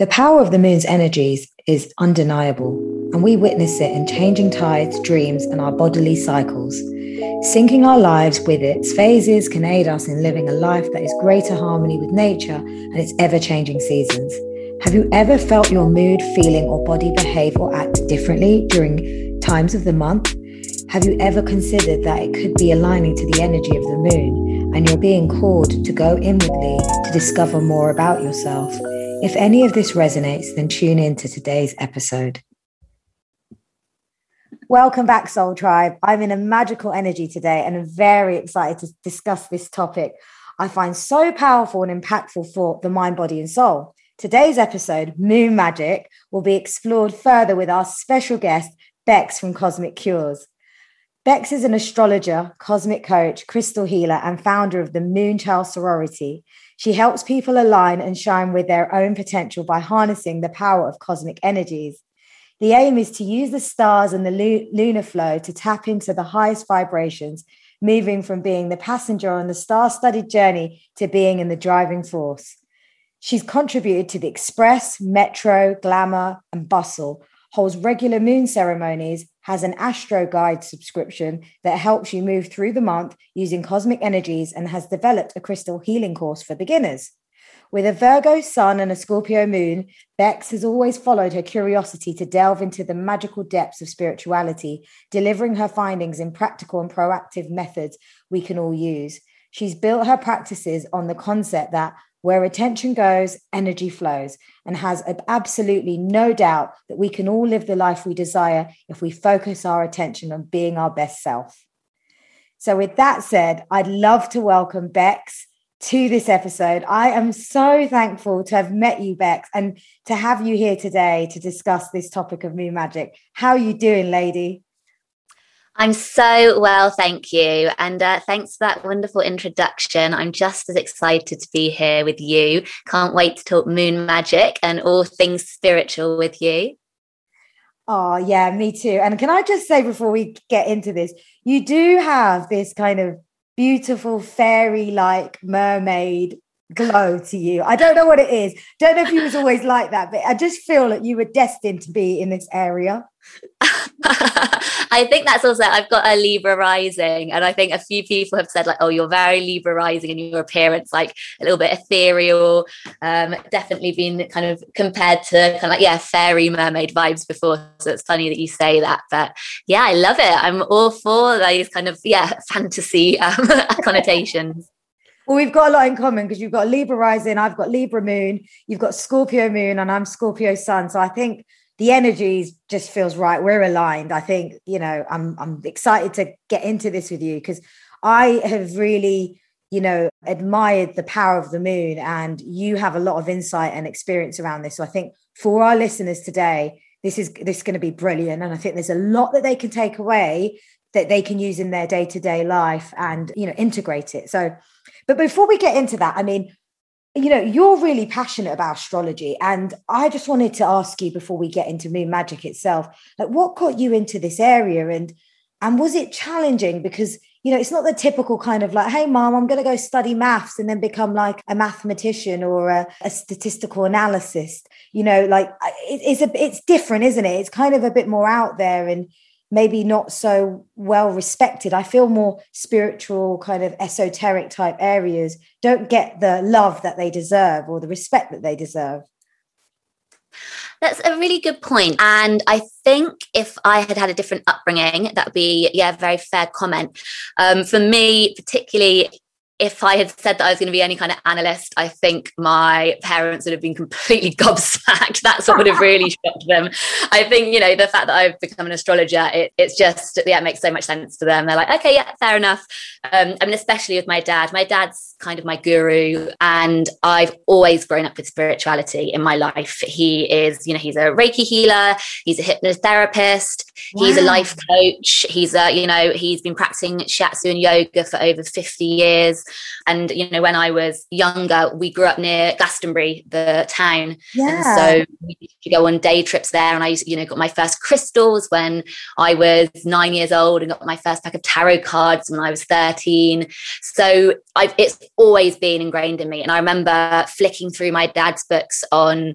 The power of the moon's energies is undeniable, and we witness it in changing tides, dreams, and our bodily cycles. Syncing our lives with its phases can aid us in living a life that is greater harmony with nature and its ever changing seasons. Have you ever felt your mood, feeling, or body behave or act differently during times of the month? Have you ever considered that it could be aligning to the energy of the moon and you're being called to go inwardly to discover more about yourself? If any of this resonates, then tune in to today's episode. Welcome back, Soul Tribe. I'm in a magical energy today and I'm very excited to discuss this topic I find so powerful and impactful for the mind, body, and soul. Today's episode, Moon Magic, will be explored further with our special guest, Bex from Cosmic Cures. Bex is an astrologer, cosmic coach, crystal healer, and founder of the Moonchild Sorority. She helps people align and shine with their own potential by harnessing the power of cosmic energies. The aim is to use the stars and the lunar flow to tap into the highest vibrations, moving from being the passenger on the star studded journey to being in the driving force. She's contributed to the Express, Metro, Glamour, and Bustle, holds regular moon ceremonies, has an Astro Guide subscription that helps you move through the month using cosmic energies, and has developed a crystal healing course for beginners. With a Virgo sun and a Scorpio moon, Bex has always followed her curiosity to delve into the magical depths of spirituality, delivering her findings in practical and proactive methods we can all use. She's built her practices on the concept that where attention goes, energy flows, and has absolutely no doubt that we can all live the life we desire if we focus our attention on being our best self. So, with that said, I'd love to welcome Bex to this episode. I am so thankful to have met you, Bex, and to have you here today to discuss this topic of moon magic. How are you doing, lady? I'm so well, thank you. And uh, thanks for that wonderful introduction. I'm just as excited to be here with you. Can't wait to talk moon magic and all things spiritual with you. Oh, yeah, me too. And can I just say before we get into this, you do have this kind of beautiful fairy like mermaid glow to you. I don't know what it is. Don't know if you was always like that, but I just feel that you were destined to be in this area. I think that's also I've got a Libra rising, and I think a few people have said like, "Oh, you're very Libra rising, and your appearance like a little bit ethereal." Um, definitely been kind of compared to kind of like yeah, fairy mermaid vibes before. So it's funny that you say that, but yeah, I love it. I'm all for those kind of yeah fantasy um, connotations. Well, we've got a lot in common because you've got Libra rising, I've got Libra moon, you've got Scorpio moon, and I'm Scorpio sun. So I think the energies just feels right. We're aligned. I think, you know, I'm I'm excited to get into this with you because I have really, you know, admired the power of the moon and you have a lot of insight and experience around this. So I think for our listeners today, this is this is going to be brilliant. And I think there's a lot that they can take away that they can use in their day-to-day life and you know integrate it. So but before we get into that, I mean, you know, you're really passionate about astrology. And I just wanted to ask you before we get into moon magic itself, like what got you into this area? And and was it challenging? Because you know, it's not the typical kind of like, hey, mom, I'm going to go study maths and then become like a mathematician or a, a statistical analyst. You know, like it, it's a it's different, isn't it? It's kind of a bit more out there, and maybe not so well respected. I feel more spiritual, kind of esoteric type areas don't get the love that they deserve or the respect that they deserve. That's a really good point. And I think if I had had a different upbringing, that would be, yeah, very fair comment. Um, for me, particularly if I had said that I was going to be any kind of analyst, I think my parents would have been completely gobsmacked. That's what would have really shocked them. I think, you know, the fact that I've become an astrologer, it, it's just, yeah, it makes so much sense to them. They're like, okay, yeah, fair enough. Um, I mean, especially with my dad. My dad's kind of my guru, and I've always grown up with spirituality in my life. He is, you know, he's a Reiki healer, he's a hypnotherapist, wow. he's a life coach, he's a, you know, he's been practicing shiatsu and yoga for over 50 years And, you know, when I was younger, we grew up near Glastonbury, the town. Yeah. And so we used to go on day trips there. And I you know, got my first crystals when I was nine years old and got my first pack of tarot cards when I was 13. So I've, it's always been ingrained in me. And I remember flicking through my dad's books on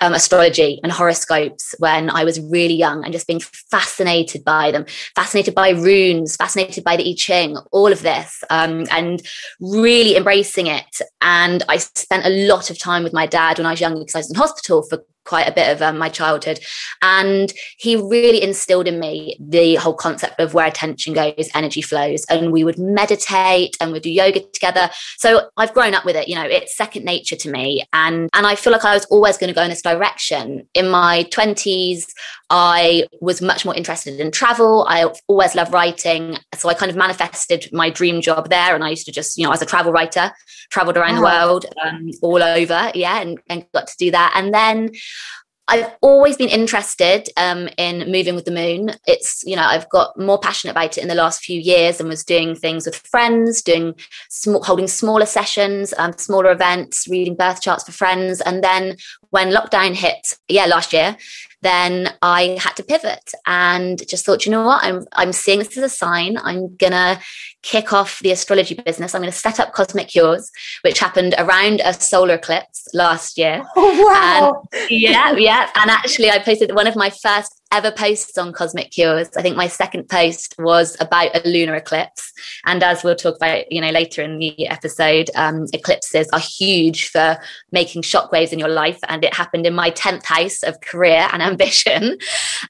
um, astrology and horoscopes when I was really young and just being fascinated by them, fascinated by runes, fascinated by the I Ching, all of this, um, and really embracing it. And I spent a lot of time with my dad when I was young because I was in hospital for quite a bit of um, my childhood. And he really instilled in me the whole concept of where attention goes, energy flows. And we would meditate and we'd do yoga together. So I've grown up with it, you know, it's second nature to me. And and I feel like I was always going to go in this direction. In my 20s, I was much more interested in travel. I always loved writing. So I kind of manifested my dream job there. And I used to just, you know, as a travel writer, traveled around wow. the world um, all over. Yeah. And, and got to do that. And then I've always been interested um, in moving with the moon. It's, you know, I've got more passionate about it in the last few years and was doing things with friends, doing small, holding smaller sessions, um, smaller events, reading birth charts for friends. And then when lockdown hit, yeah, last year, then I had to pivot and just thought, you know what, I'm I'm seeing this as a sign. I'm gonna kick off the astrology business. I'm gonna set up Cosmic Cures, which happened around a solar eclipse last year. Oh, wow. And yeah, yeah. And actually I posted one of my first ever posts on Cosmic Cures. I think my second post was about a lunar eclipse. And as we'll talk about, you know, later in the episode, um, eclipses are huge for making shockwaves in your life. And it happened in my 10th house of career and ambition.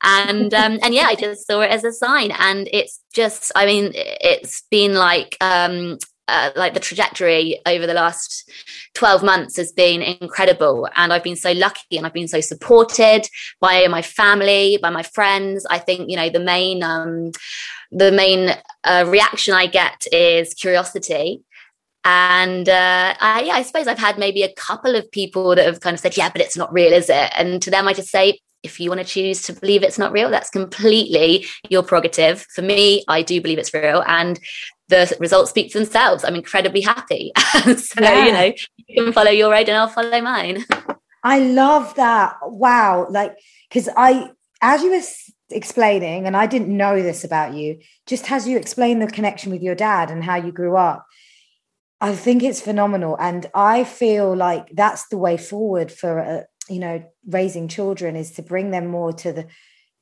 And um, and yeah, I just saw it as a sign. And it's just, I mean, it's been like um, uh, like the trajectory over the last 12 months has been incredible and i've been so lucky and i've been so supported by my family by my friends i think you know the main um, the main uh, reaction i get is curiosity and uh, I, yeah, I suppose I've had maybe a couple of people that have kind of said, "Yeah, but it's not real, is it?" And to them, I just say, if you want to choose to believe it's not real, that's completely your prerogative. For me, I do believe it's real. And the results speak for themselves. I'm incredibly happy. so, yeah. you know, you can follow your road and I'll follow mine. I love that. Wow. Like, because I, as you were explaining, and I didn't know this about you, just as you explained the connection with your dad and how you grew up, I think it's phenomenal. And I feel like that's the way forward for, uh, you know, raising children is to bring them more to the,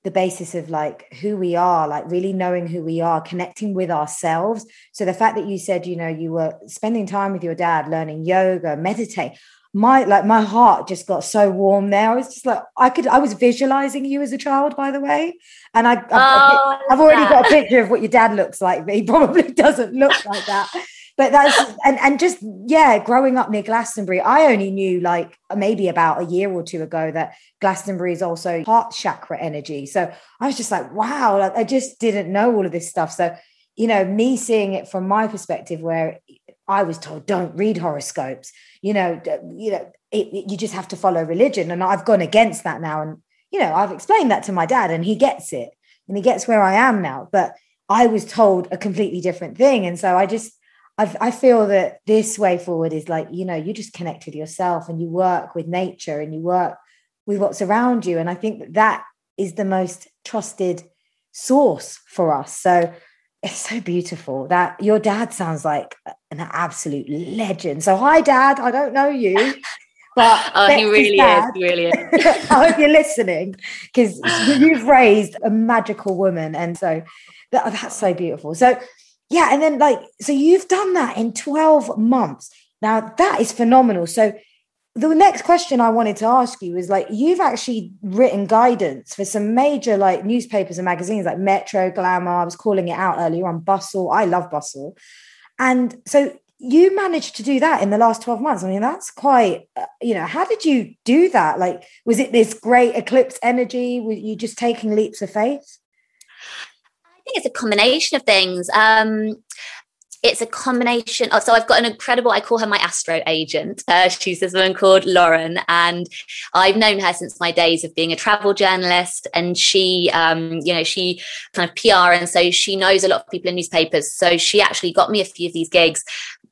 the basis of like who we are, like really knowing who we are, connecting with ourselves. So the fact that you said, you know, you were spending time with your dad, learning yoga, meditate, my like my heart just got so warm there. I was just like, I could, I was visualizing you as a child, by the way, and I, I've, oh, I've already got a picture of what your dad looks like, but he probably doesn't look like that but that's and and just yeah growing up near glastonbury i only knew like maybe about a year or two ago that glastonbury is also heart chakra energy. So i was just like wow like i just didn't know all of this stuff. So you know me seeing it from my perspective where i was told don't read horoscopes you know you know it, it, you just have to follow religion. And i've gone against that now. And you know i've explained that to my dad and he gets it and he gets where i am now. But i was told a completely different thing. And so i just I've, I feel that this way forward is like, you know, you just connect with yourself and you work with nature and you work with what's around you. And I think that, that is the most trusted source for us. So it's so beautiful that your dad sounds like an absolute legend. So, hi, dad. I don't know you. But oh, he really dad, is, really is. I hope you're listening because you've raised a magical woman. And so that, that's so beautiful. So, yeah. And then, like, so you've done that in 12 months. Now, that is phenomenal. So, the next question I wanted to ask you is like, you've actually written guidance for some major like newspapers and magazines like Metro, Glamour. I was calling it out earlier on Bustle. I love Bustle. And so you managed to do that in the last 12 months. I mean, that's quite, uh, you know, how did you do that? Like, was it this great eclipse energy? Were you just taking leaps of faith? Think it's a combination of things. Um, it's a combination of, so I've got an incredible, I call her my astro agent. Uh, she's this woman called Lauren, and I've known her since my days of being a travel journalist. And she, um, you know, she kind of PR, and so she knows a lot of people in newspapers. So she actually got me a few of these gigs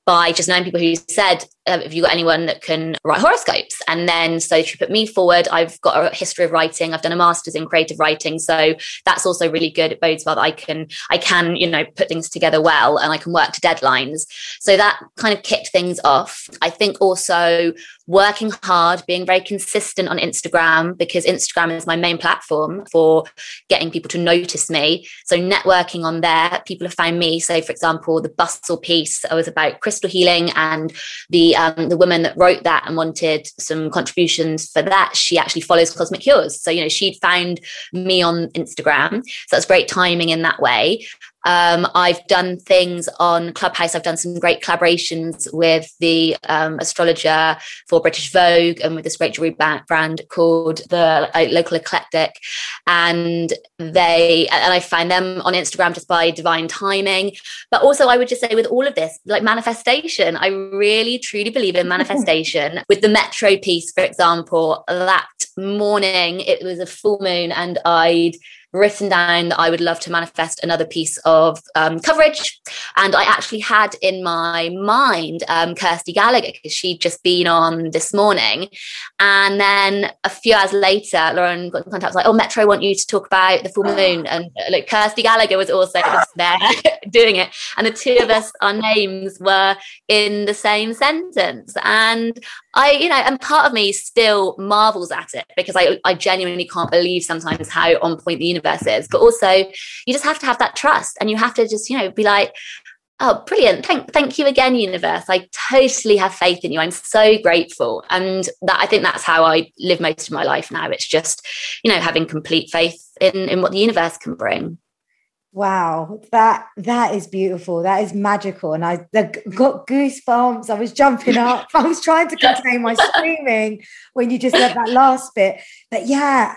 by just knowing people who said, uh, "Have you got anyone that can write horoscopes?" And then so she put me forward. I've got a history of writing. I've done a master's in creative writing, so that's also really good. It bodes well that I can I can you know put things together well and I can work deadlines. So that kind of kicked things off. I think also working hard, being very consistent on Instagram because Instagram is my main platform for getting people to notice me. So networking on there, people have found me. So for example, the bustle piece I was about crystal healing and the um, the woman that wrote that and wanted some contributions for that, she actually follows Cosmic Cures. So you know, she'd found me on Instagram. So that's great timing in that way. Um, I've done things on Clubhouse. I've done some great collaborations with the um, astrologer for British Vogue and with this great jewelry brand called the Local Eclectic. And they, and I find them on Instagram just by divine timing. But also, I would just say with all of this, like manifestation, I really truly believe in manifestation. with the Metro piece, for example, that morning it was a full moon and I'd written down that I would love to manifest another piece of um, coverage. And I actually had in my mind um, Kirsty Gallagher because she'd just been on this morning. And then a few hours later, Lauren got in contact, was like, oh, Metro want you to talk about the full moon. And uh, like Kirsty Gallagher was also there doing it. And the two of us, our names were in the same sentence. And I, you know, and part of me still marvels at it because I, I genuinely can't believe sometimes how on point the universe is. But also, you just have to have that trust and you have to just, you know, be like, oh, brilliant. Thank, thank you again, universe. I totally have faith in you. I'm so grateful. And that I think that's how I live most of my life now. It's just, you know, having complete faith in, in what the universe can bring. Wow, that that is beautiful. That is magical, and I got goosebumps. I was jumping up. I was trying to contain my screaming when you just said that last bit. But yeah,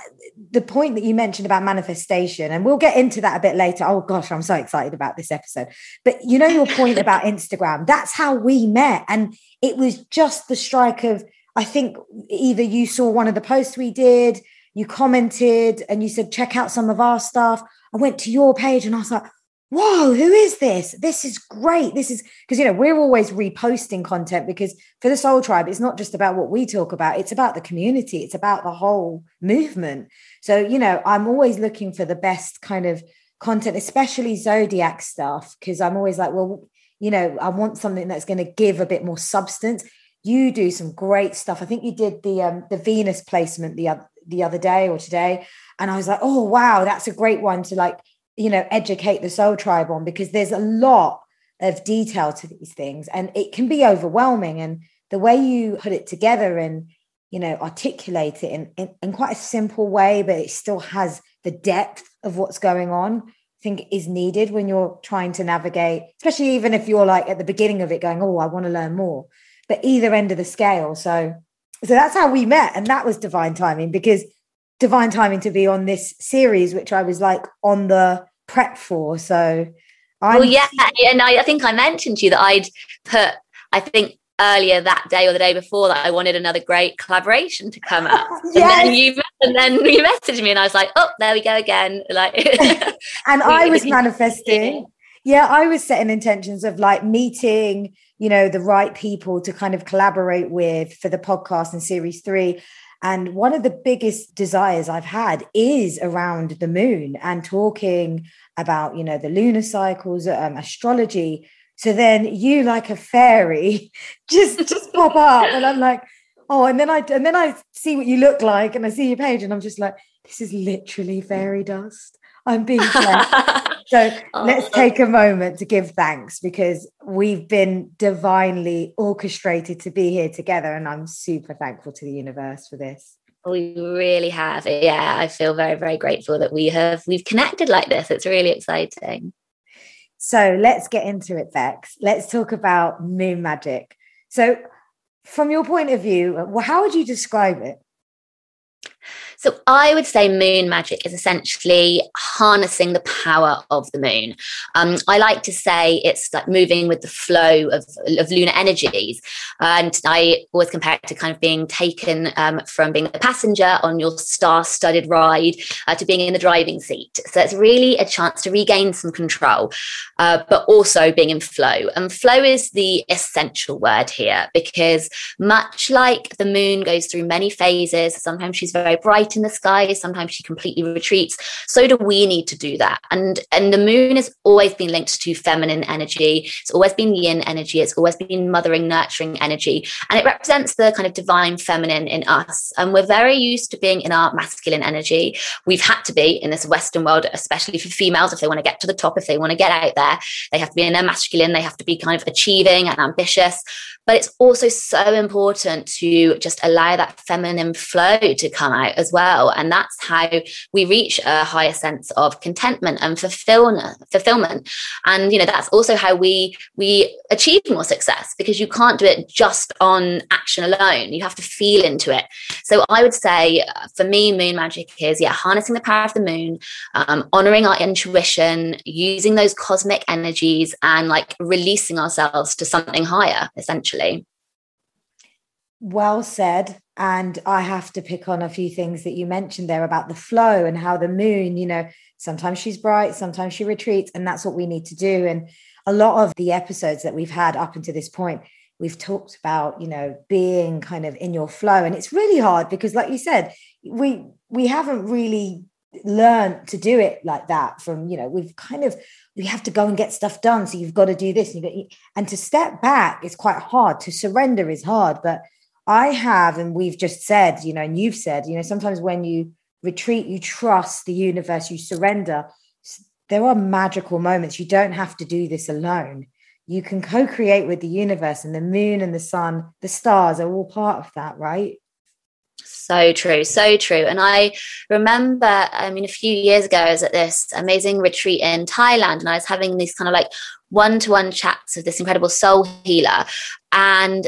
the point that you mentioned about manifestation, and we'll get into that a bit later. Oh gosh, I'm so excited about this episode. But you know your point about Instagram. That's how we met, and it was just the strike of. I think either you saw one of the posts we did, you commented, and you said check out some of our stuff I went to your page and I was like, whoa, who is this? This is great. This is because, you know, we're always reposting content because for the Soul Tribe, it's not just about what we talk about, it's about the community, it's about the whole movement. So, you know, I'm always looking for the best kind of content, especially zodiac stuff, because I'm always like, well, you know, I want something that's going to give a bit more substance. You do some great stuff. I think you did the um, the Venus placement the other the other day or today and I was like, oh, wow, that's a great one to like, you know, educate the soul tribe on because there's a lot of detail to these things and it can be overwhelming. And the way you put it together and, you know, articulate it in, in, in quite a simple way, but it still has the depth of what's going on, I think is needed when you're trying to navigate, especially even if you're like at the beginning of it going, oh, I want to learn more, but either end of the scale. So, so that's how we met. And that was divine timing because divine timing to be on this series, which I was like on the prep for. So, I'm... well, yeah, and I, I think I mentioned to you that I'd put, I think earlier that day or the day before that I wanted another great collaboration to come up. yes. And then you and then you messaged me and I was like, oh, there we go again. Like And I was manifesting. Yeah, I was setting intentions of like meeting, you know, the right people to kind of collaborate with for the podcast and series three. And one of the biggest desires I've had is around the moon and talking about, you know, the lunar cycles, um, astrology. So then you, like a fairy, just just pop up, and I'm like, oh, and then I and then I see what you look like, and I see your page, and I'm just like, this is literally fairy dust. I'm being blessed. so oh. let's take a moment to give thanks because we've been divinely orchestrated to be here together. And I'm super thankful to the universe for this. We really have. Yeah, I feel very, very grateful that we have we've connected like this. It's really exciting. So let's get into it, Bex. Let's talk about moon magic. So, from your point of view, how would you describe it? So I would say moon magic is essentially harnessing the power of the moon. Um, I like to say it's like moving with the flow of, of lunar energies. And I always compare it to kind of being taken um, from being a passenger on your star studded ride uh, to being in the driving seat. So it's really a chance to regain some control, uh, but also being in flow. And flow is the essential word here because much like the moon goes through many phases, sometimes she's very bright in the sky sometimes she completely retreats. So do we need to do that. And and the moon has always been linked to feminine energy. It's always been yin energy. It's always been mothering nurturing energy. And it represents the kind of divine feminine in us. And we're very used to being in our masculine energy. We've had to be in this western world especially for females if they want to get to the top if they want to get out there. They have to be in their masculine. They have to be kind of achieving and ambitious. But it's also so important to just allow that feminine flow to come out as well. And that's how we reach a higher sense of contentment and fulfillment fulfillment. And you know, that's also how we we achieve more success because you can't do it just on action alone. You have to feel into it. So I would say uh, for me, moon magic is yeah, harnessing the power of the moon, um, honoring our intuition, using those cosmic energies and like releasing ourselves to something higher, essentially. Well said. And I have to pick on a few things that you mentioned there about the flow and how the moon, you know, sometimes she's bright, sometimes she retreats, and that's what we need to do. And a lot of the episodes that we've had up until this point, we've talked about, you know, being kind of in your flow. And it's really hard because, like you said, we we haven't really learned to do it like that from, you know, we've kind of we have to go and get stuff done. So you've got to do this. And, got, and to step back is quite hard. To surrender is hard. But I have, and we've just said, you know, and you've said, you know, sometimes when you retreat, you trust the universe, you surrender. There are magical moments. You don't have to do this alone. You can co create with the universe, and the moon and the sun, the stars are all part of that, right? So true, so true. And I remember, I mean, a few years ago, I was at this amazing retreat in Thailand and I was having these kind of like one to one chats with this incredible soul healer. And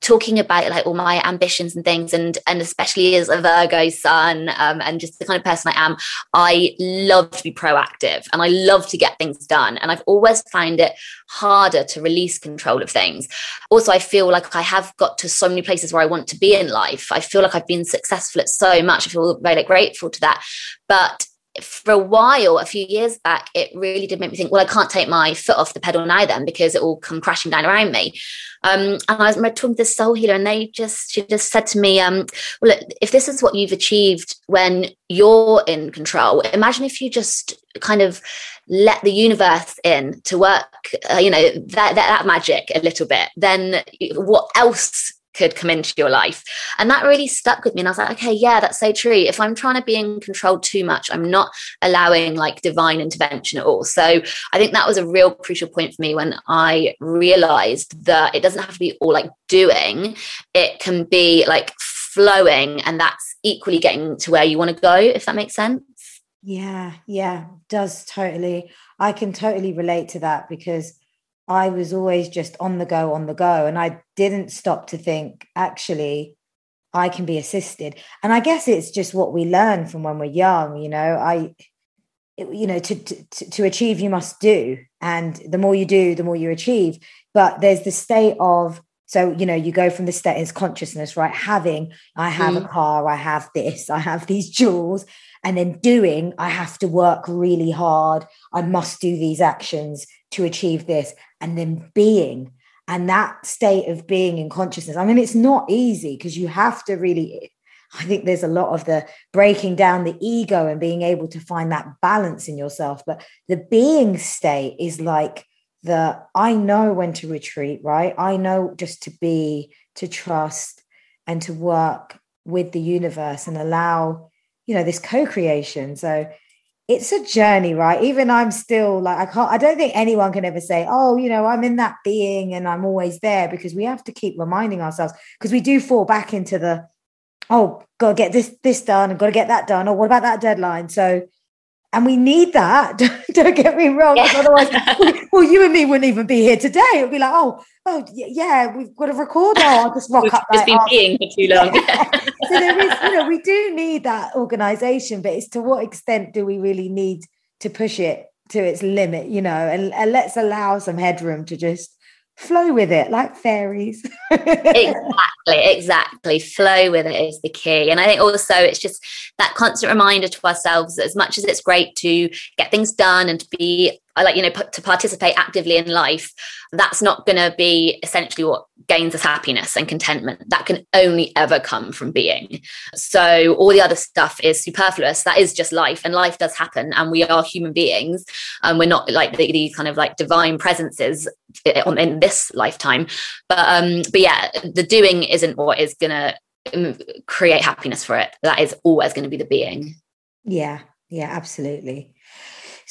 talking about like all my ambitions and things and and especially as a virgo sun um, and just the kind of person i am i love to be proactive and i love to get things done and i've always found it harder to release control of things. Also i feel like i have got to so many places where i want to be in life. I feel like i've been successful at so much. I feel very grateful to that. But for a while, a few years back, it really did make me think, well, I can't take my foot off the pedal now then because it will come crashing down around me. Um, and I was talking to this soul healer, and they just she just said to me, um, well, look, if this is what you've achieved when you're in control, imagine if you just kind of let the universe in to work, uh, you know, that, that that magic a little bit. Then what else could come into your life. And that really stuck with me. And I was like, okay, yeah, that's so true. If I'm trying to be in control too much, I'm not allowing like divine intervention at all. So I think that was a real crucial point for me when I realized that it doesn't have to be all like doing, it can be like flowing. And that's equally getting to where you want to go, if that makes sense. Yeah, yeah, does totally. I can totally relate to that because I was always just on the go, on the go. And I didn't stop to think, actually, I can be assisted. And I guess it's just what we learn from when we're young, you know. I, you know, to, to, to achieve, you must do. And the more you do, the more you achieve. But there's the state of, so, you know, you go from the state as consciousness, right? Having, I have mm. a car, I have this, I have these jewels. And then doing, I have to work really hard. I must do these actions to achieve this and then being and that state of being in consciousness. I mean it's not easy because you have to really i think there's a lot of the breaking down the ego and being able to find that balance in yourself but the being state is like the i know when to retreat right? I know just to be to trust and to work with the universe and allow you know this co-creation. So it's a journey, right? Even I'm still like, I can't, I don't think anyone can ever say, oh, you know, I'm in that being and I'm always there because we have to keep reminding ourselves because we do fall back into the, oh, got to get this, this done and got to get that done. Or what about that deadline? So and we need that. Don't get me wrong. Yeah. Otherwise, well, you and me wouldn't even be here today. It'd be like, oh, oh, yeah, we've got a recorder. Oh, I'll just rock up. It's been oh. being for too long. so there is, you know, we do need that organisation, but it's to what extent do we really need to push it to its limit? You know, and, and let's allow some headroom to just flow with it like fairies. Exactly exactly. Flow with it is the key. And i think also it's just that constant reminder to ourselves as much as it's great to get things done and to be like you know to participate actively in life that's not going to be essentially what gains us happiness and contentment. That can only ever come from being. So all the other stuff is superfluous. That is just life and life does happen and we are human beings and we're not like these kind of like divine presences in this lifetime. But um but yeah the doing isn't what is going to um, create happiness for it. That is always going to be the being. Yeah. Yeah absolutely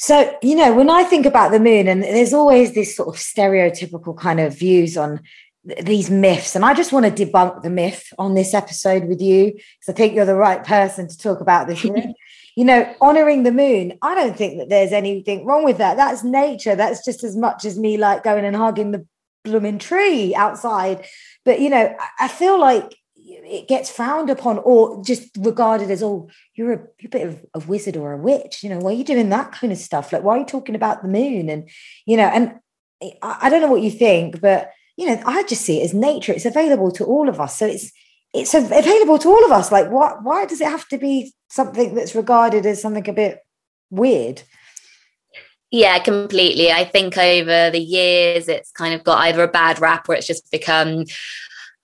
so, you know, when I think about the moon, and there's always this sort of stereotypical kind of views on th- these myths, and I just want to debunk the myth on this episode with you because I think you're the right person to talk about this. you know, honoring the moon, I don't think that there's anything wrong with that. That's nature. That's just as much as me like going and hugging the blooming tree outside. But, you know, I feel like it gets frowned upon or just regarded as oh you're a, you're a bit of a wizard or a witch you know why are you doing that kind of stuff? Like why are you talking about the moon? And you know and I, I don't know what you think but you know i just see it as nature. It's available to all of us. So it's it's available to all of us. Like why why does it have to be something that's regarded as something a bit weird? Yeah, completely. I think over the years, it's kind of got either a bad rap or it's just become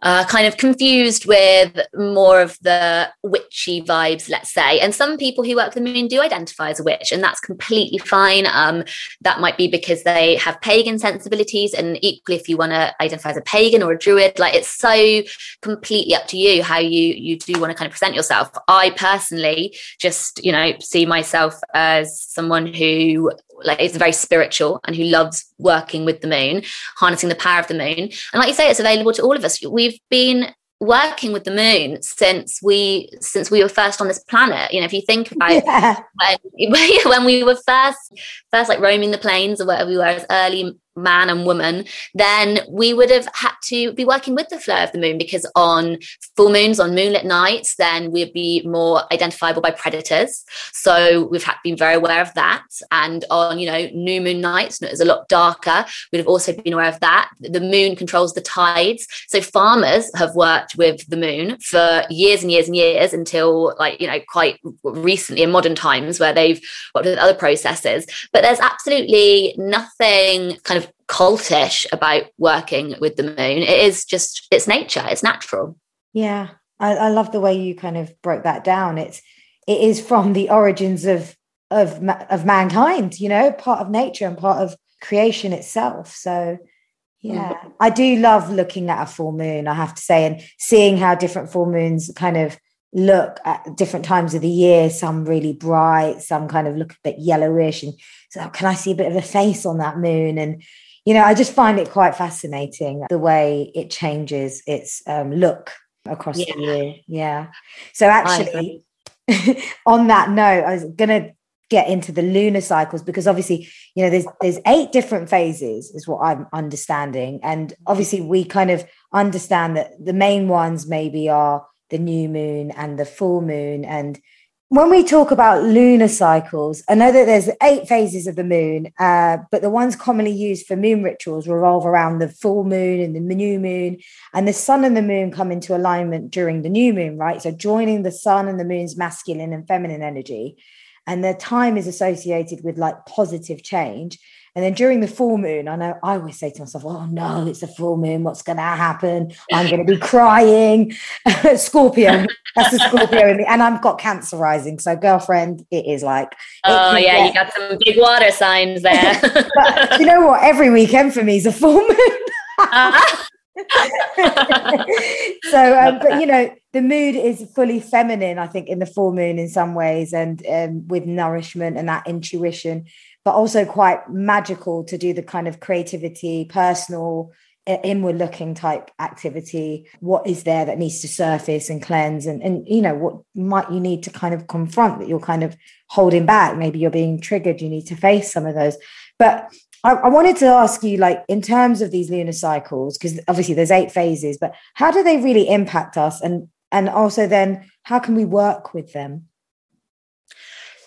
uh, kind of confused with more of the witchy vibes, let's say. And some people who work with the moon do identify as a witch, and that's completely fine. Um, that might be because they have pagan sensibilities, and equally, if you want to identify as a pagan or a druid, like it's so completely up to you how you you do want to kind of present yourself. I personally just you know see myself as someone who like is very spiritual and who loves working with the moon, harnessing the power of the moon. And like you say, it's available to all of us. We've been working with the moon since we since we were first on this planet you know if you think about yeah. when, when we were first first like roaming the plains or whatever we were as early man and woman, then we would have had to be working with the flow of the moon because on full moons, on moonlit nights, then we'd be more identifiable by predators. So we've had to be very aware of that. And on, you know, new moon nights, it's a lot darker, we'd have also been aware of that. The moon controls the tides. So farmers have worked with the moon for years and years and years until like, you know, quite recently in modern times where they've worked with other processes. But there's absolutely nothing kind of cultish about working with the moon. It is just it's nature, it's natural. Yeah. I, I love the way you kind of broke that down. It's it is from the origins of of of mankind, you know, part of nature and part of creation itself. So yeah, mm-hmm. I do love looking at a full moon, I have to say, and seeing how different full moons kind of look at different times of the year, some really bright, some kind of look a bit yellowish. And so, can I see a bit of a face on that moon? And you know, I just find it quite fascinating the way it changes its um, look across yeah. the year. Yeah. So actually, on that note, I was going to get into the lunar cycles because obviously, you know, there's there's eight different phases, is what I'm understanding, and obviously we kind of understand that the main ones maybe are the new moon and the full moon and when we talk about lunar cycles, I know that there's eight phases of the moon, uh, but the ones commonly used for moon rituals revolve around the full moon and the new moon, and the sun and the moon come into alignment during the new moon, right? So joining the sun and the moon's masculine and feminine energy, and the time is associated with like positive change. And then during the full moon, I know I always say to myself, oh no, it's a full moon. What's going to happen? I'm going to be crying. Scorpio, that's the Scorpio in me. And I've got cancer rising. So, girlfriend, it is like. Oh, yeah, get... you got some big water signs there. but you know what? Every weekend for me is a full moon. uh-huh. so um, but you know the mood is fully feminine i think in the full moon in some ways and um, with nourishment and that intuition but also quite magical to do the kind of creativity, personal inward looking type activity. What is there that needs to surface and cleanse? And and you know what might you need to kind of confront that you're kind of holding back? Maybe you're being triggered you need to face some of those. But I, I wanted to ask you like in terms of these lunar cycles because obviously there's eight phases but how do they really impact us? And and also then how can we work with them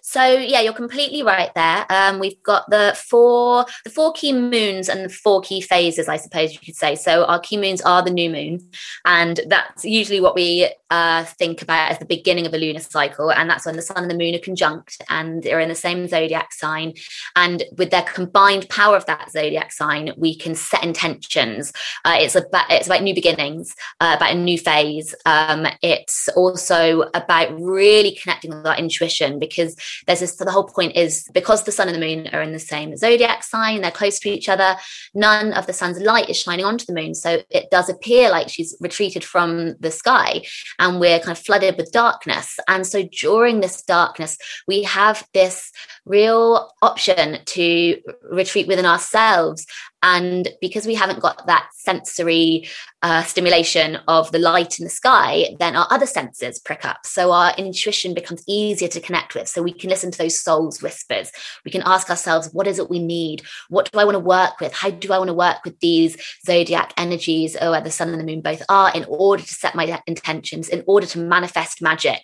so yeah, you're completely right there. Um, we've got the four the four key moons and the four key phases, I suppose you could say. So our key moons are the new moon, and that's usually what we uh, think about as the beginning of a lunar cycle, and that's when the sun and the moon are conjunct and they're in the same zodiac sign. And with their combined power of that zodiac sign, we can set intentions. Uh, it's about it's about new beginnings, uh, about a new phase. Um, it's also about really connecting with our intuition because there's this, the whole point is because the sun and the moon are in the same zodiac sign, they're close to each other, none of the sun's light is shining onto the moon. So it does appear like she's retreated from the sky and we're kind of flooded with darkness. And so during this darkness, we have this real option to retreat within ourselves and because we haven't got that sensory uh, stimulation of the light in the sky, then our other senses prick up. So our intuition becomes easier to connect with. So we can listen to those soul's whispers. We can ask ourselves, what is it we need? What do I want to work with? How do I want to work with these zodiac energies, or where the sun and the moon both are, in order to set my intentions, in order to manifest magic?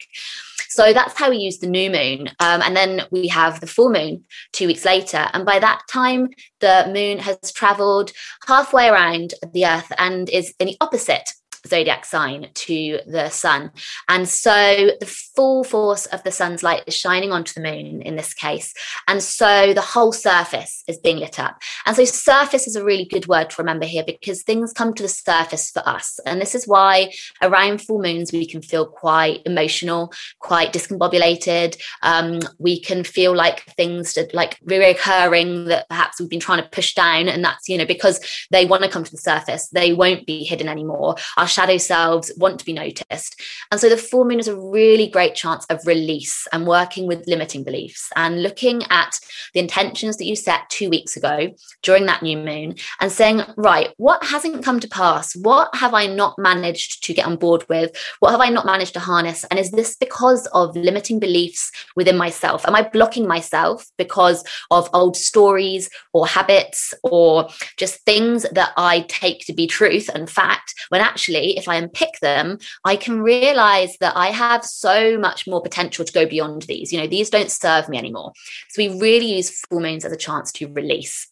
So that's how we use the new moon. Um, and then we have the full moon two weeks later. And by that time, the moon has traveled halfway around the earth and is in the opposite zodiac sign to the sun. And so the full force of the sun's light is shining onto the moon in this case. And so the whole surface is being lit up. And so surface is a really good word to remember here because things come to the surface for us. And this is why around full moons we can feel quite emotional, quite discombobulated. Um, we can feel like things that like reoccurring that perhaps we've been trying to push down. And that's, you know, because they want to come to the surface, they won't be hidden anymore. Our shadow selves want to be noticed. And so the full moon is a really great chance of release and working with limiting beliefs and looking at the intentions that you set two weeks ago during that new moon and saying, right, what hasn't come to pass? What have I not managed to get on board with? What have I not managed to harness? And is this because of limiting beliefs within myself? Am I blocking myself because of old stories or habits or just things that I take to be truth and fact when actually if I unpick them, I can realize that I have so much more potential to go beyond these. You know, these don't serve me anymore. So we really use full moons as a chance to release.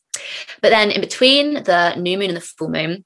But then in between the new moon and the full moon,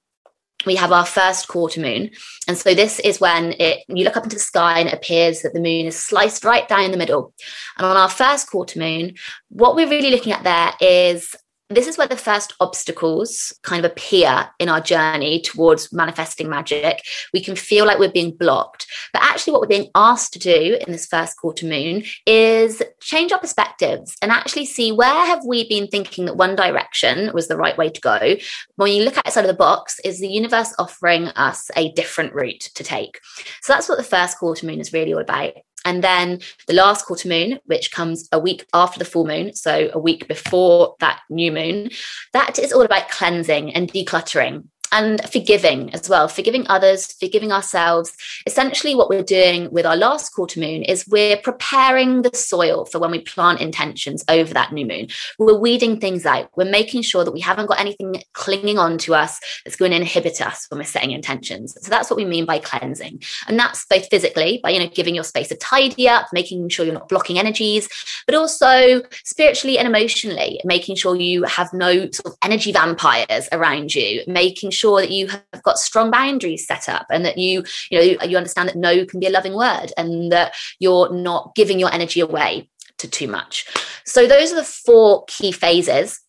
we have our first quarter moon. And so this is when it you look up into the sky and it appears that the moon is sliced right down in the middle. And on our first quarter moon, what we're really looking at there is this is where the first obstacles kind of appear in our journey towards manifesting magic. We can feel like we're being blocked. But actually, what we're being asked to do in this first quarter moon is change our perspectives and actually see where have we been thinking that one direction was the right way to go. When you look outside of the box, is the universe offering us a different route to take? So that's what the first quarter moon is really all about. And then the last quarter moon, which comes a week after the full moon, so a week before that new moon, that is all about cleansing and decluttering and forgiving as well, forgiving others, forgiving ourselves. Essentially, what we're doing with our last quarter moon is we're preparing the soil for when we plant intentions over that new moon. We're weeding things out. We're making sure that we haven't got anything clinging on to us that's going to inhibit us when we're setting intentions. So that's what we mean by cleansing. And that's both physically, by you know, giving your space a tidy up, making sure you're not blocking energies, but also spiritually and emotionally, making sure you have no sort of energy vampires around you, making sure that you have got strong boundaries set up and that you you know you understand that no can be a loving word and that you're not giving your energy away to too much. So those are the four key phases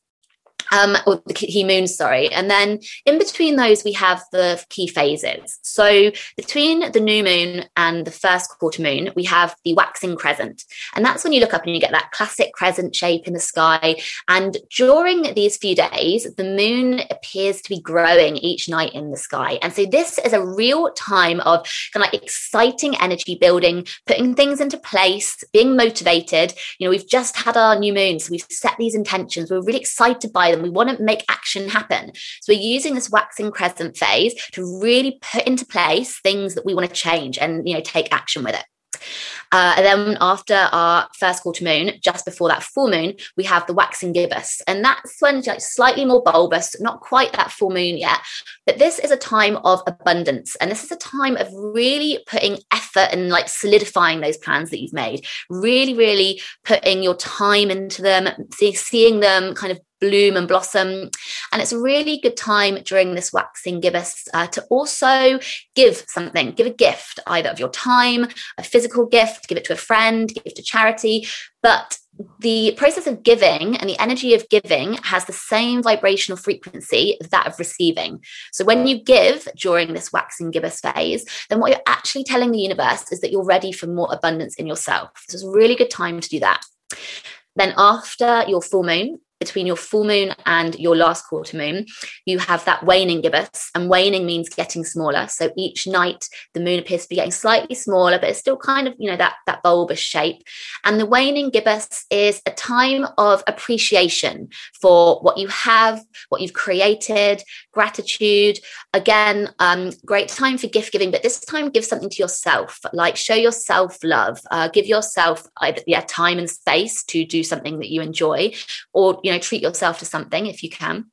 um, or the key moon, sorry. And then in between those, we have the key phases. So between the new moon and the first quarter moon, we have the waxing crescent. And that's when you look up and you get that classic crescent shape in the sky. And during these few days, the moon appears to be growing each night in the sky. And so this is a real time of kind of like exciting energy building, putting things into place, being motivated. You know, we've just had our new moon, so we've set these intentions. We're really excited by them and we want to make action happen. So we're using this waxing crescent phase to really put into place things that we want to change and you know take action with it. Uh, and then after our first quarter moon, just before that full moon, we have the waxing gibbous. And that's when like slightly more bulbous, not quite that full moon yet. But this is a time of abundance. And this is a time of really putting effort and like solidifying those plans that you've made, really, really putting your time into them, seeing them kind of bloom and blossom. And it's a really good time during this waxing gibbous uh, to also give something, give a gift, either of your time, a physical gift, give it to a friend, give to charity. But the process of giving and the energy of giving has the same vibrational frequency as that of receiving. So when you give during this waxing gibbous phase, then what you're actually telling the universe is that you're ready for more abundance in yourself. So it's a really good time to do that. Then after your full moon, between your full moon and your last quarter moon, you have that waning gibbous, and waning means getting smaller. So each night the moon appears to be getting slightly smaller, but it's still kind of, you know, that, that bulbous shape. And the waning gibbous is a time of appreciation for what you have, what you've created, gratitude. Again, um, great time for gift giving, but this time give something to yourself, like show yourself love, uh, give yourself either, yeah, time and space to do something that you enjoy, or you know treat yourself to something if you can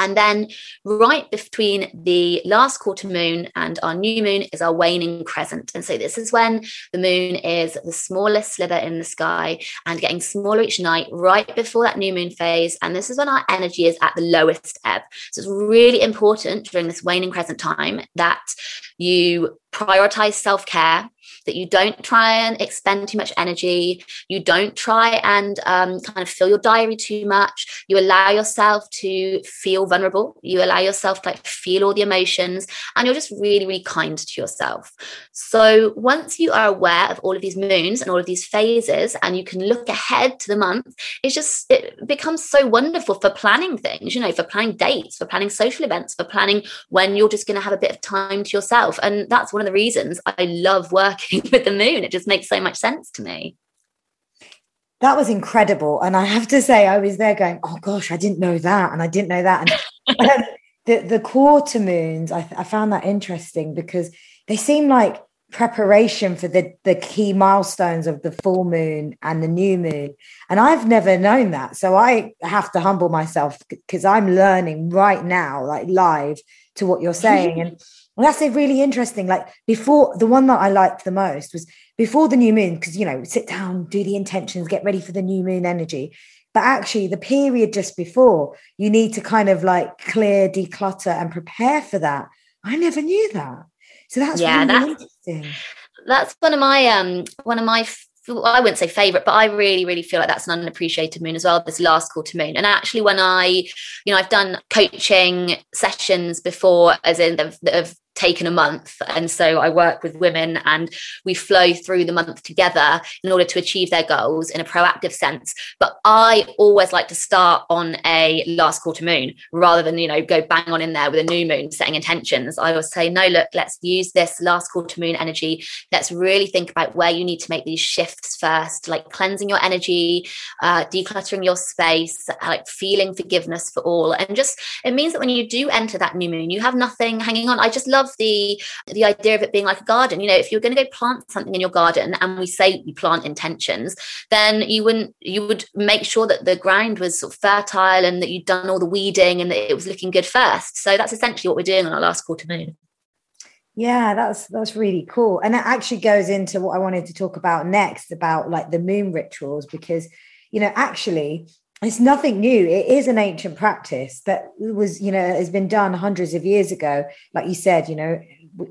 and then right between the last quarter moon and our new moon is our waning crescent. And so this is when the moon is the smallest sliver in the sky and getting smaller each night, right before that new moon phase. And this is when our energy is at the lowest ebb. So it's really important during this waning crescent time that you prioritize self care that you don't try and expend too much energy. You don't try and um, kind of fill your diary too much. You allow yourself to feel vulnerable. You allow yourself to like feel all the emotions, and you're just really, really kind to yourself. So once you are aware of all of these moons and all of these phases, and you can look ahead to the month, it's just it becomes so wonderful for planning things. You know, for planning dates, for planning social events, for planning when you're just going to have a bit of time to yourself. And that's one of the reasons I love working with the moon. It just makes so much sense to me. That was incredible. And I have to say, I was there going, oh gosh, I didn't know that. And I didn't know that. And the, the quarter moons, I, I found that interesting because they seem like preparation for the, the key milestones of the full moon and the new moon. And I've never known that. So I have to humble myself because I'm learning right now, like live to what you're saying. And and that's really interesting. Like before, the one that I liked the most was before the new moon, because, you know, sit down, do the intentions, get ready for the new moon energy. But actually, the period just before, you need to kind of like clear, declutter, and prepare for that. I never knew that. So that's yeah, really that, interesting. That's one of my um one of my I wouldn't say favorite, but I really, really feel like that's an unappreciated moon as well. This last quarter moon, and actually, when I, you know, I've done coaching sessions before, as in the, the taken a month. And so I work with women and we flow through the month together in order to achieve their goals in a proactive sense. But I always like to start on a last quarter moon rather than, you know, go bang on in there with a new moon setting intentions. I always say, no, look, let's use this last quarter moon energy. Let's really think about where you need to make these shifts first, like cleansing your energy, uh, decluttering your space, like feeling forgiveness for all. And just, it means that when you do enter that new moon, you have nothing hanging on. I just love the the idea of it being like a garden. You know, if you're going to go plant something in your garden, and we say you plant intentions, then you wouldn't you would make sure that the ground was sort of fertile and that you'd done all the weeding and that it was looking good first. So that's essentially what we're doing on our last quarter moon. Yeah, that's that's really cool. And that actually goes into what I wanted to talk about next about like the moon rituals because you know actually it's nothing new. It is an ancient practice that was, you know, has been done hundreds of years ago. Like you said, you know,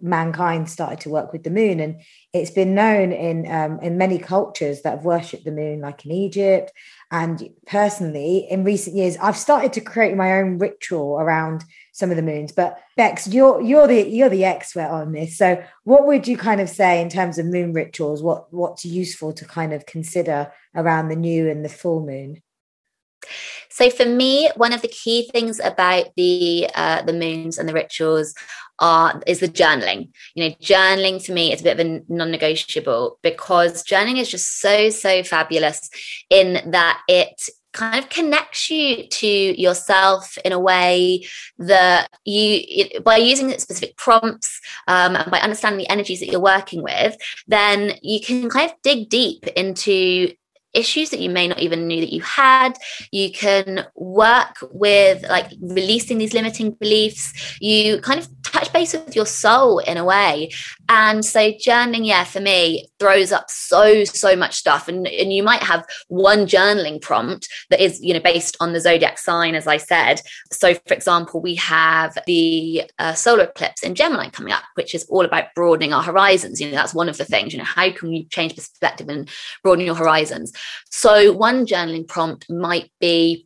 mankind started to work with the moon, and it's been known in um, in many cultures that have worshipped the moon, like in Egypt. And personally, in recent years, I've started to create my own ritual around some of the moons. But Bex, you're you're the you're the expert on this. So, what would you kind of say in terms of moon rituals? What what's useful to kind of consider around the new and the full moon? So for me, one of the key things about the uh, the moons and the rituals are is the journaling. You know, journaling for me is a bit of a non-negotiable because journaling is just so so fabulous in that it kind of connects you to yourself in a way that you by using specific prompts um, and by understanding the energies that you're working with then you can kind of dig deep into issues that you may not even knew that you had. You can work with like releasing these limiting beliefs. You kind of touch base with your soul in a way. And so journaling yeah for me throws up so so much stuff. And and you might have one journaling prompt that is you know based on the zodiac sign as i said. So for example we have the uh, solar eclipse in gemini coming up which is all about broadening our horizons. You know that's one of the things you know how can you change perspective and broaden your horizons so, one journaling prompt might be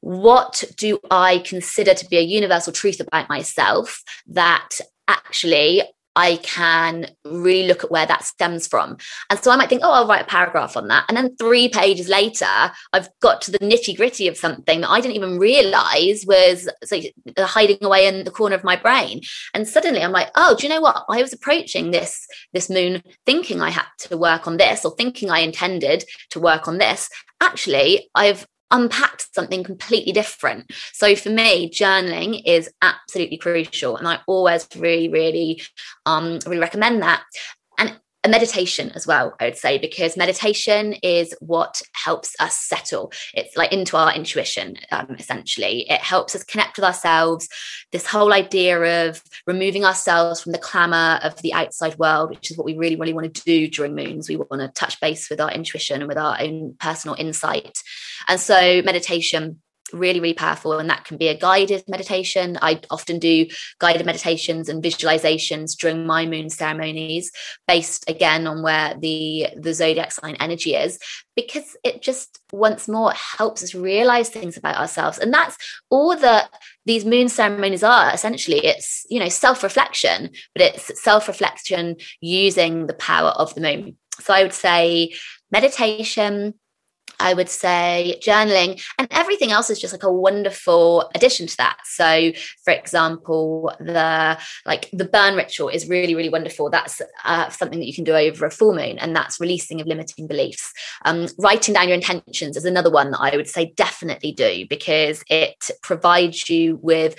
what do I consider to be a universal truth about myself that actually I can really look at where that stems from. And so I might think, oh, I'll write a paragraph on that. And then three pages later, I've got to the nitty gritty of something that I didn't even realize was uh, hiding away in the corner of my brain. And suddenly I'm like, oh, do you know what? I was approaching this, this moon thinking I had to work on this or thinking I intended to work on this. Actually, I've unpacked something completely different. So for me, journaling is absolutely crucial, and I always really, really, um, really recommend that. A meditation as well, I would say, because meditation is what helps us settle. It's like into our intuition, um, essentially. It helps us connect with ourselves. This whole idea of removing ourselves from the clamor of the outside world, which is what we really, really want to do during moons. We want to touch base with our intuition and with our own personal insight. And so, meditation really, really powerful. And that can be a guided meditation. I often do guided meditations and visualizations during my moon ceremonies, based again on where the, the zodiac sign energy is, because it just once more helps us realize things about ourselves. And that's all that these moon ceremonies are essentially. It's, you know, self-reflection, but it's self-reflection using the power of the moon. So I would say meditation, I would say journaling, and everything else is just like a wonderful addition to that. So, for example, the like the burn ritual is really, really wonderful. That's uh, something that you can do over a full moon, and that's releasing of limiting beliefs. Um, writing down your intentions is another one that I would say definitely do because it provides you with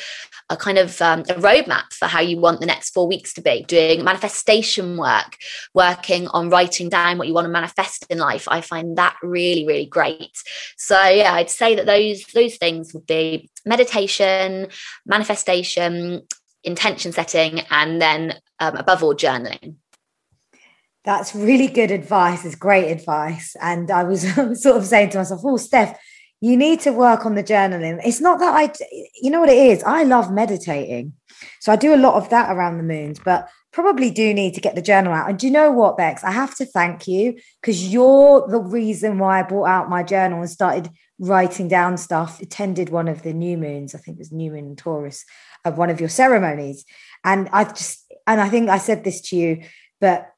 a kind of um, a roadmap for how you want the next four weeks to be. Doing manifestation work, working on writing down what you want to manifest in life. I find that really, really great. So yeah, I'd say that those those things would be meditation, manifestation, intention setting, and then um, above all journaling. That's really good advice. It's great advice. And I was sort of saying to myself, oh, Steph, you need to work on the journaling. It's not that I, you know what it is? I love meditating. So I do a lot of that around the moons, but probably do need to get the journal out. And do you know what, Bex? I have to thank you because you're the reason why I brought out my journal and started writing down stuff. Attended one of the new moons, I think it was new moon Taurus, of one of your ceremonies. And I just, and I think I said this to you, but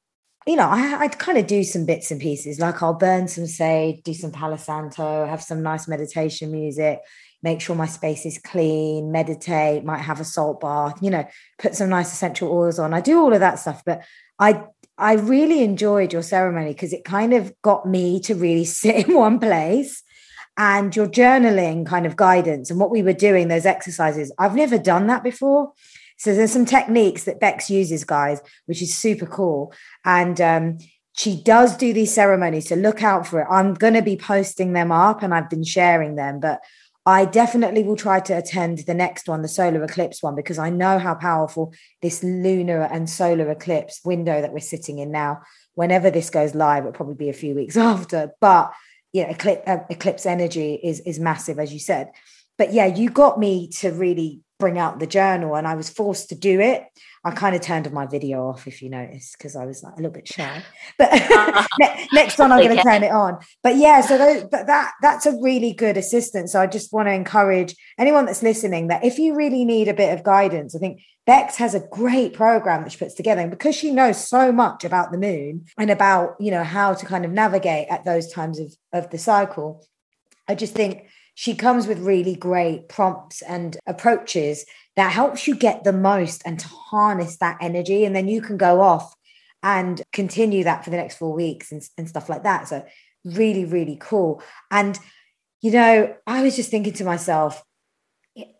you know, I, I'd kind of do some bits and pieces. Like I'll burn some sage, do some Palo Santo, have some nice meditation music, make sure my space is clean, meditate, might have a salt bath, you know, put some nice essential oils on. I do all of that stuff, but I I really enjoyed your ceremony because it kind of got me to really sit in one place and your journaling kind of guidance and what we were doing, those exercises. I've never done that before. So there's some techniques that Bex uses, guys, which is super cool. And um, she does do these ceremonies, so look out for it. I'm going to be posting them up and I've been sharing them, but I definitely will try to attend the next one, the solar eclipse one, because I know how powerful this lunar and solar eclipse window that we're sitting in now. Whenever this goes live, it'll probably be a few weeks after. But know, eclipse, uh, eclipse energy is is massive, as you said. But yeah, you got me to really bring out the journal and I was forced to do it. I kind of turned my video off if you notice because I was like a little bit shy. But next one I'm going to turn it on. But yeah, so those, but that that's a really good assistant. So I just want to encourage anyone that's listening that if you really need a bit of guidance, I think Bex has a great program that she puts together and because she knows so much about the moon and about, you know, how to kind of navigate at those times of of the cycle. I just think she comes with really great prompts and approaches that helps you get the most and to harness that energy. And then you can go off and continue that for the next four weeks and, and stuff like that. So, really, really cool. And you know, I was just thinking to myself,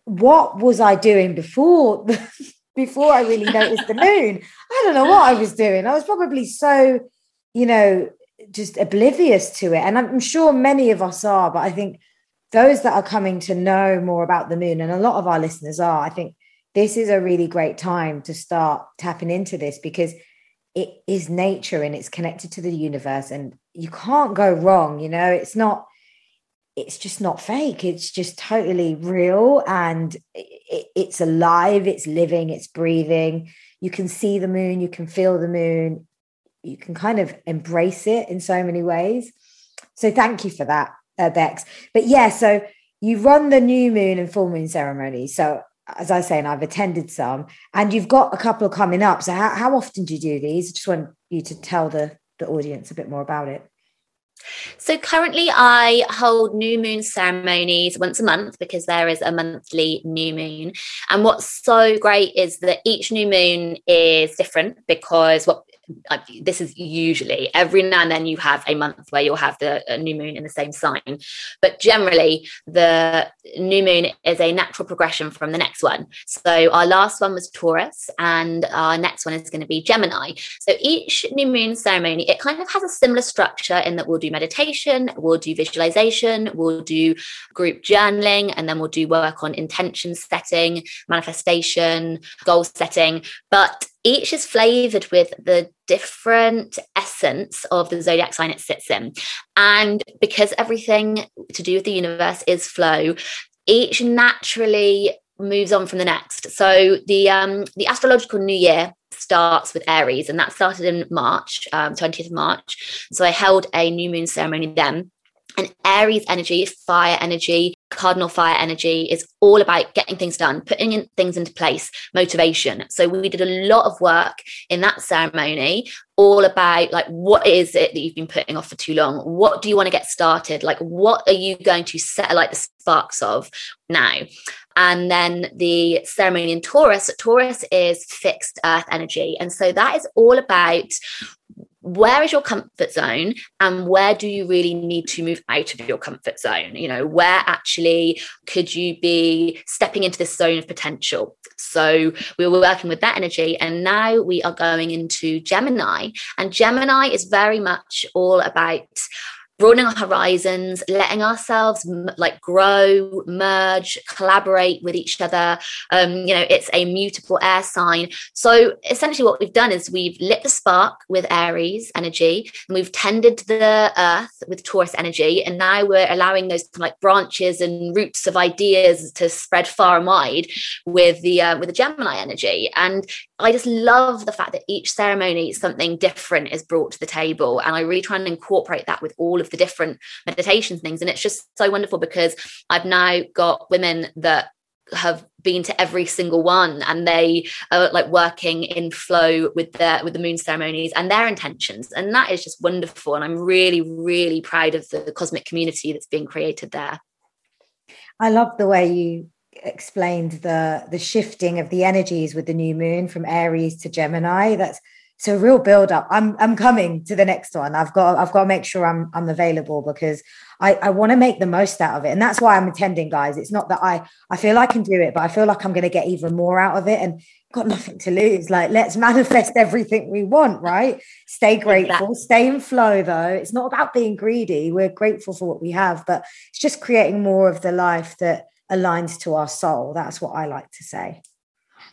what was I doing before before I really noticed the moon? I don't know what I was doing. I was probably so, you know, just oblivious to it. And I'm sure many of us are, but I think those that are coming to know more about the moon, and a lot of our listeners are, I think this is a really great time to start tapping into this because it is nature and it's connected to the universe and you can't go wrong you know? It's not it's just not fake. It's just totally real and it, it's alive it's living it's breathing. You can see the moon you can feel the moon you can kind of embrace it in so many ways. So thank you for that uh, bex but yeah so you run the new moon and full moon ceremony so as I say, and I've attended some, and you've got a couple coming up. So how, how often do you do these? I just want you to tell the, the audience a bit more about it. So currently, I hold new moon ceremonies once a month because there is a monthly new moon. And what's so great is that each new moon is different because what Uh, this is usually every now and then you have a month where you'll have the new moon in the same sign. But generally the new moon is a natural progression from the next one. So our last one was taurus and our next one is going to be gemini. So each new moon ceremony it kind of has a similar structure in that we'll do meditation we'll do visualization we'll do group journaling and then we'll do work on intention setting manifestation goal setting. But each is flavored with the different essence of the zodiac sign it sits in. And because everything to do with the universe is flow, each naturally moves on from the next. So the um the astrological new year starts with Aries, and that started in March, um, 20th of March. So I held a new moon ceremony then. And Aries energy, fire energy, cardinal fire energy is all about getting things done, putting in things into place, motivation. So we did a lot of work in that ceremony, all about like what is it that you've been putting off for too long? What do you want to get started? Like what are you going to set like the sparks of now? And then the ceremony in Taurus, Taurus is fixed earth energy. And so that is all about where is your comfort zone and where do you really need to move out of your comfort zone? You know where actually could you be stepping into this zone of potential? So we were working with that energy and now we are going into gemini. And gemini is very much all about broadening our horizons letting ourselves like grow merge collaborate with each other um you know it's a mutable air sign. So essentially what we've done is we've lit the spark with aries energy and we've tended the earth with taurus energy and now we're allowing those like branches and roots of ideas to spread far and wide with the uh, with the gemini energy. And I just love the fact that each ceremony something different is brought to the table and I really try and incorporate that with all of the different meditation things. And it's just so wonderful because I've now got women that have been to every single one and they are like working in flow with their with the moon ceremonies and their intentions. And that is just wonderful. And I'm really really proud of the cosmic community that's being created there. I love the way you explained the the shifting of the energies with the new moon from Aries to Gemini. That's so real build up. I'm I'm coming to the next one. I've got I've got to make sure I'm I'm available because I I want to make the most out of it, and that's why I'm attending, guys. It's not that I I feel I can do it, but I feel like I'm going to get even more out of it, and got nothing to lose. Like let's manifest everything we want, right? Stay grateful, exactly. stay in flow. Though it's not about being greedy. We're grateful for what we have, but it's just creating more of the life that aligns to our soul. That's what I like to say.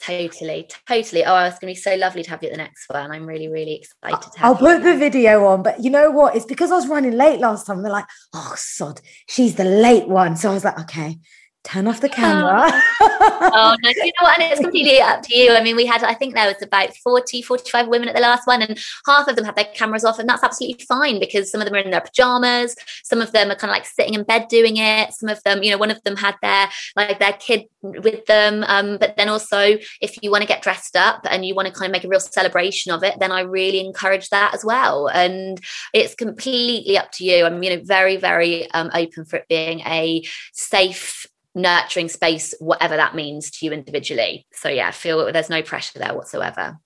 Totally, totally. Oh, it's going to be so lovely to have you at the next one. I'm really, really excited I'll put the video on, but you know what? It's because I was running late last time. They're like, oh, sod, she's the late one. So I was like, okay, turn off the camera. oh, no, you know what? And it's completely up to you. I mean, we had, I think there was about 40, 45 women at the last one, and half of them had their cameras off, and that's absolutely fine because some of them are in their pajamas, some of them are kind of like sitting in bed doing it, some of them, you know, one of them had their like their kid with them. Um, but then also, if you want to get dressed up and you want to kind of make a real celebration of it, then I really encourage that as well. And it's completely up to you. I'm, you know, very, very um, open for it being a safe nurturing space, whatever that means to you individually. So yeah, I feel there's no pressure there whatsoever.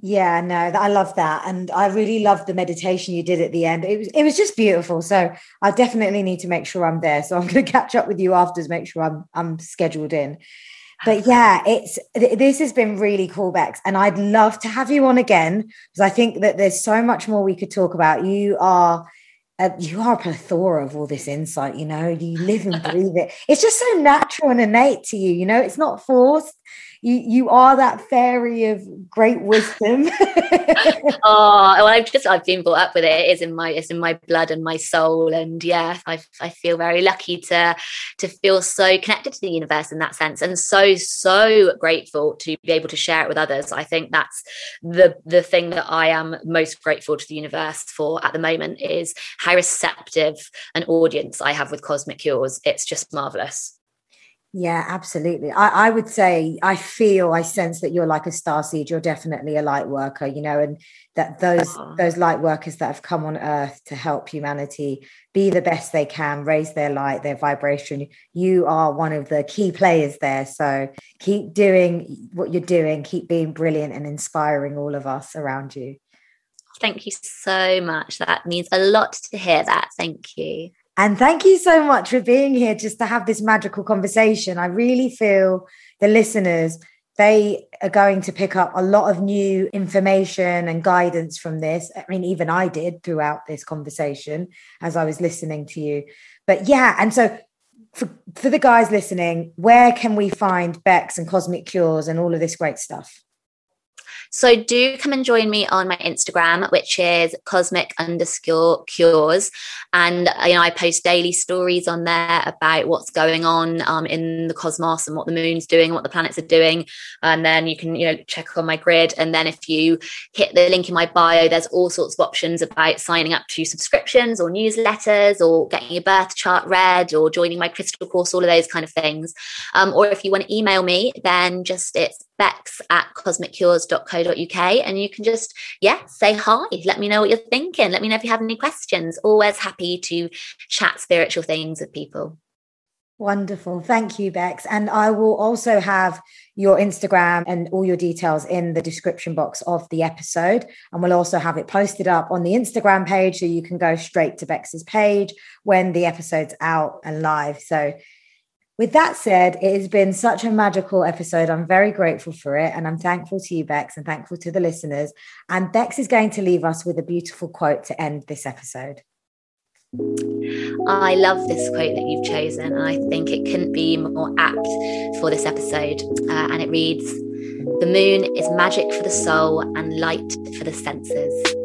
Yeah, no, I love that, and I really loved the meditation you did at the end. It was it was just beautiful. So I definitely need to make sure I'm there. So I'm going to catch up with you after to make sure I'm I'm scheduled in. But yeah, it's this has been really cool, Bex, and I'd love to have you on again because I think that there's so much more we could talk about. You are uh, you are a plethora of all this insight you know you live and breathe it. It's just so natural and innate to you you know it's not forced you you are that fairy of great wisdom. oh, well, I've just I've been brought up with it. It is in my it's in my blood and my soul, and yeah, I I feel very lucky to to feel so connected to the universe in that sense, and so so grateful to be able to share it with others. I think that's the the thing that I am most grateful to the universe for at the moment is how receptive an audience I have with Cosmic Cures. It's just marvelous. Yeah, absolutely. I, I would say I feel I sense that you're like a star seed. You're definitely a light worker, you know, and that those those light workers that have come on earth to help humanity be the best they can, raise their light, their vibration. You are one of the key players there. So keep doing what you're doing, keep being brilliant and inspiring all of us around you. Thank you so much. That means a lot to hear that. Thank you. And thank you so much for being here just to have this magical conversation. I really feel the listeners, they are going to pick up a lot of new information and guidance from this. I mean, even I did throughout this conversation as I was listening to you. But yeah, and so for, for the guys listening, where can we find Bex and Cosmic Cures and all of this great stuff? So do come and join me on my Instagram, which is cosmic underscore cures. And you know, I post daily stories on there about what's going on um, in the cosmos and what the moon's doing what the planets are doing. And then you can, you know, check on my grid. And then if you hit the link in my bio, there's all sorts of options about signing up to subscriptions or newsletters or getting your birth chart read or joining my crystal course, all of those kind of things. Um, or if you want to email me, then just it's bex at cosmiccures.co.uk and you can just yeah say hi. Let me know what you're thinking. Let me know if you have any questions. Always happy to chat spiritual things with people. Wonderful. Thank you bex. And i will also have your instagram and all your details in the description box of the episode. And we'll also have it posted up on the instagram page so you can go straight to bex's page when the episode's out and live. So with that said, it has been such a magical episode. I'm very grateful for it. And I'm thankful to you, Bex, and thankful to the listeners. And Bex is going to leave us with a beautiful quote to end this episode. I love this quote that you've chosen. And I think it couldn't be more apt for this episode. Uh, and it reads The moon is magic for the soul and light for the senses.